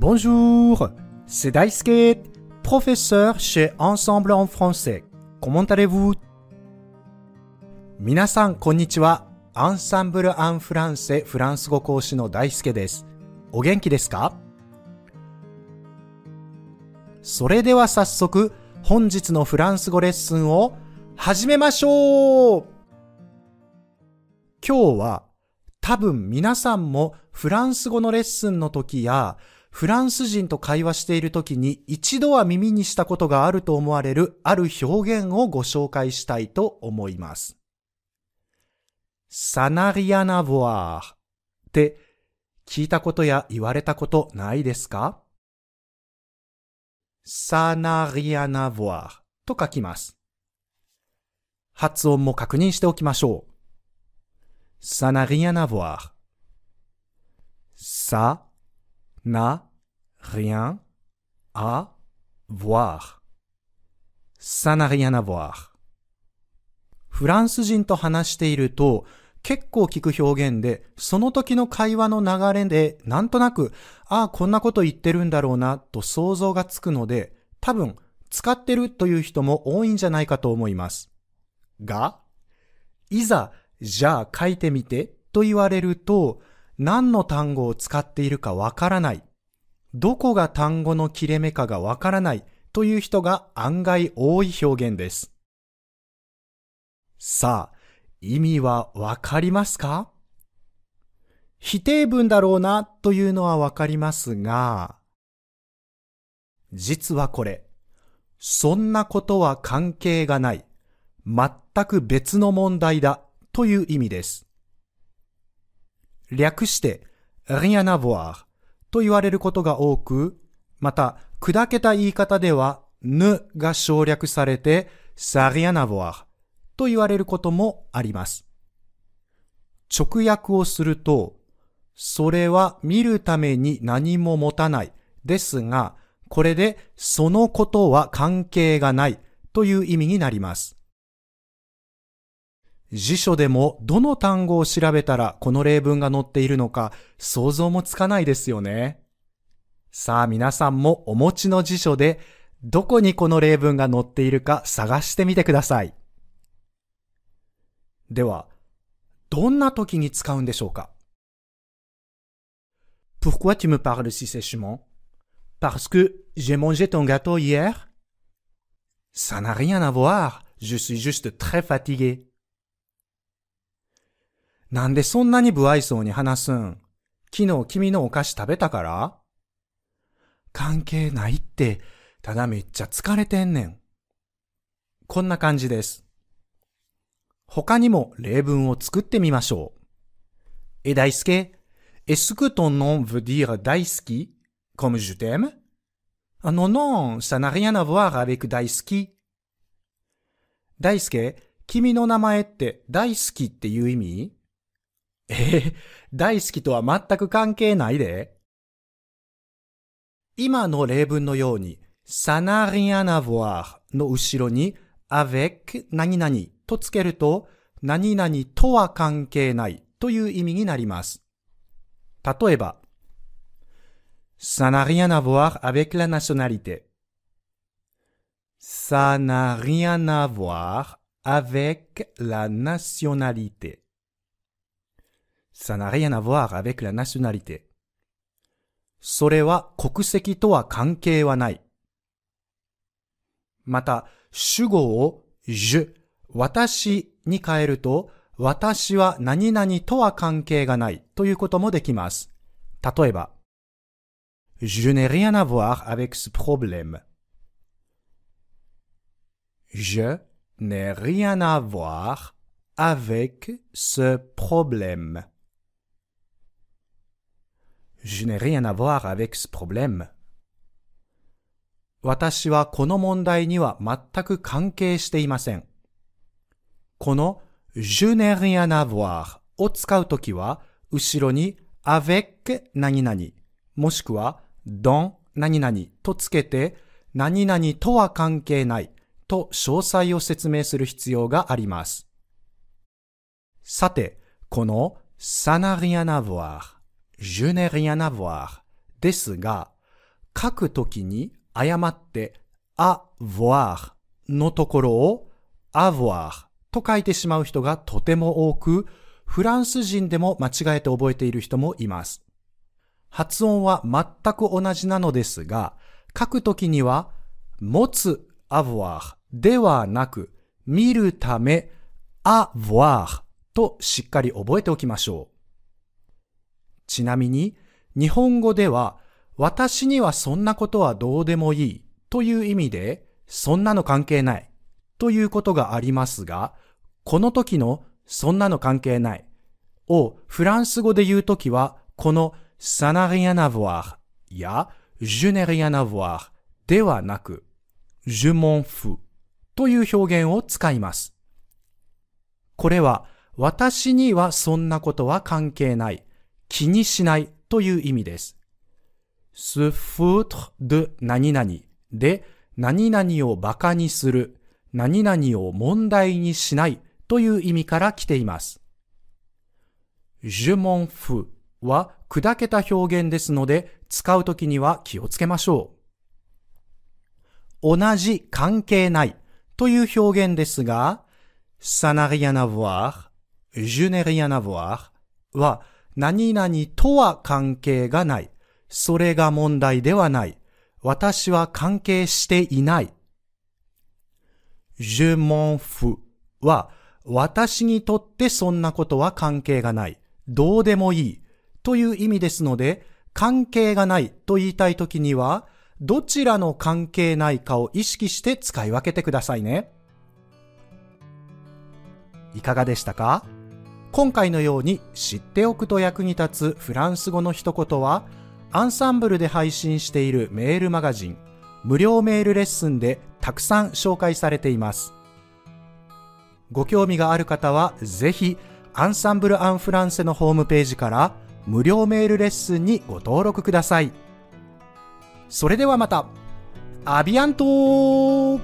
Bonjour, c'est Daisuke, professeur chez Ensemble en français. Comment allez-vous? 皆さん、こんにちは。アンサンブル・アン・フランセフランス語講師の大輔です。お元気ですか?それでは早速、本日のフランス語レッスンを始めましょう今日は多分皆さんもフランス語のレッスンの時やフランス人と会話している時に一度は耳にしたことがあると思われるある表現をご紹介したいと思います。サナリアナボアーって聞いたことや言われたことないですか？サナリアナボアーと書きます。発音も確認しておきましょう。サナリアナボアー。サ n'a rien à voir. Ça n'a rien à voir. フランス人と話していると結構聞く表現で、その時の会話の流れでなんとなく、ああ、こんなこと言ってるんだろうなと想像がつくので、多分使ってるという人も多いんじゃないかと思います。が、いざ、じゃあ書いてみてと言われると、何の単語を使っているかわからない。どこが単語の切れ目かがわからないという人が案外多い表現です。さあ、意味はわかりますか？否定文だろうなというのはわかりますが、実はこれ、そんなことは関係がない、全く別の問題だという意味です。略して、rien à voir と言われることが多く、また、砕けた言い方では、ぬが省略されて、ça rien à voir と言われることもあります。直訳をすると、それは見るために何も持たないですが、これでそのことは関係がないという意味になります。辞書でもどの単語を調べたらこの例文が載っているのか想像もつかないですよね。さあ皆さんもお持ちの辞書でどこにこの例文が載っているか探してみてください。では、どんな時に使うんでしょうか Pourquoi tu me parles si sèchement Parce que j'ai mangé ton gâteau hier Ça n'a rien à voir, je suis juste très fatigué. なんでそんなに不愛想に話すん？昨日君のお菓子食べたから？関係ないって、ただめっちゃ疲れてんねん。こんな感じです。他にも例文を作ってみましょう。え、大輔？Est-ce que ton nom veut dire Daisuki, comme je t'aime? Ah non, non, ça n'a rien à voir avec Daisuki. 大輔、君の名前って大好きっていう意味？えー、大好きとは全く関係ないで。今の例文のように、さなりやなぼわの後ろに、あべく何々とつけると、何々とは関係ないという意味になります。例えば、さなりやなぼあべくらナショナリテ。Ça n'a rien à voir avec la nationalité. Ça n'a rien à voir avec la nationalité. それは国籍とは関係はない。また、主語を je、私に変えると、私は何々とは関係がないということもできます。例えば、Je n'ai rien à voir avec ce problème. Je n'ai rien à voir avec ce problème. Je n'ai rien à vexproblem 私はこの問題には全く関係していません。この je n'ai rien à voir を使うときは、後ろに avec 何々もしくは dans 何々とつけて、何々とは関係ないと詳細を説明する必要があります。さて、このさなりやなぼわ。Je n'ai rien à voir ですが、書くときに誤って avoir のところを avoir と書いてしまう人がとても多く、フランス人でも間違えて覚えている人もいます。発音は全く同じなのですが、書くときには、持つ avoir ではなく、見るため avoir としっかり覚えておきましょう。ちなみに、日本語では、私にはそんなことはどうでもいいという意味で、そんなの関係ないということがありますが、この時のそんなの関係ないをフランス語で言うときは、この ça n'a rien à voir や je n'ai rien à voir ではなく je m'en fous という表現を使います。これは私にはそんなことは関係ない、気にしないという意味です。se foutre de 何々で何々を馬鹿にする、何々を問題にしないという意味から来ています。je m'en fous は砕けた表現ですので、使うときには気をつけましょう。同じ関係ないという表現ですが、ça n'a rien à voir, je n'ai rien à voir は何々とは関係がない。それが問題ではない。私は関係していない。je m'en fous は私にとってそんなことは関係がない。どうでもいい。という意味ですので、関係がないと言いたいときには、どちらの関係ないかを意識して使い分けてくださいね。いかがでしたか？今回のように知っておくと役に立つフランス語の一言は、アンサンブルで配信しているメールマガジン、無料メールレッスンでたくさん紹介されています。ご興味がある方は、ぜひ、アンサンブル・アン・フランセのホームページから無料メールレッスンにご登録ください。それではまた、アビアント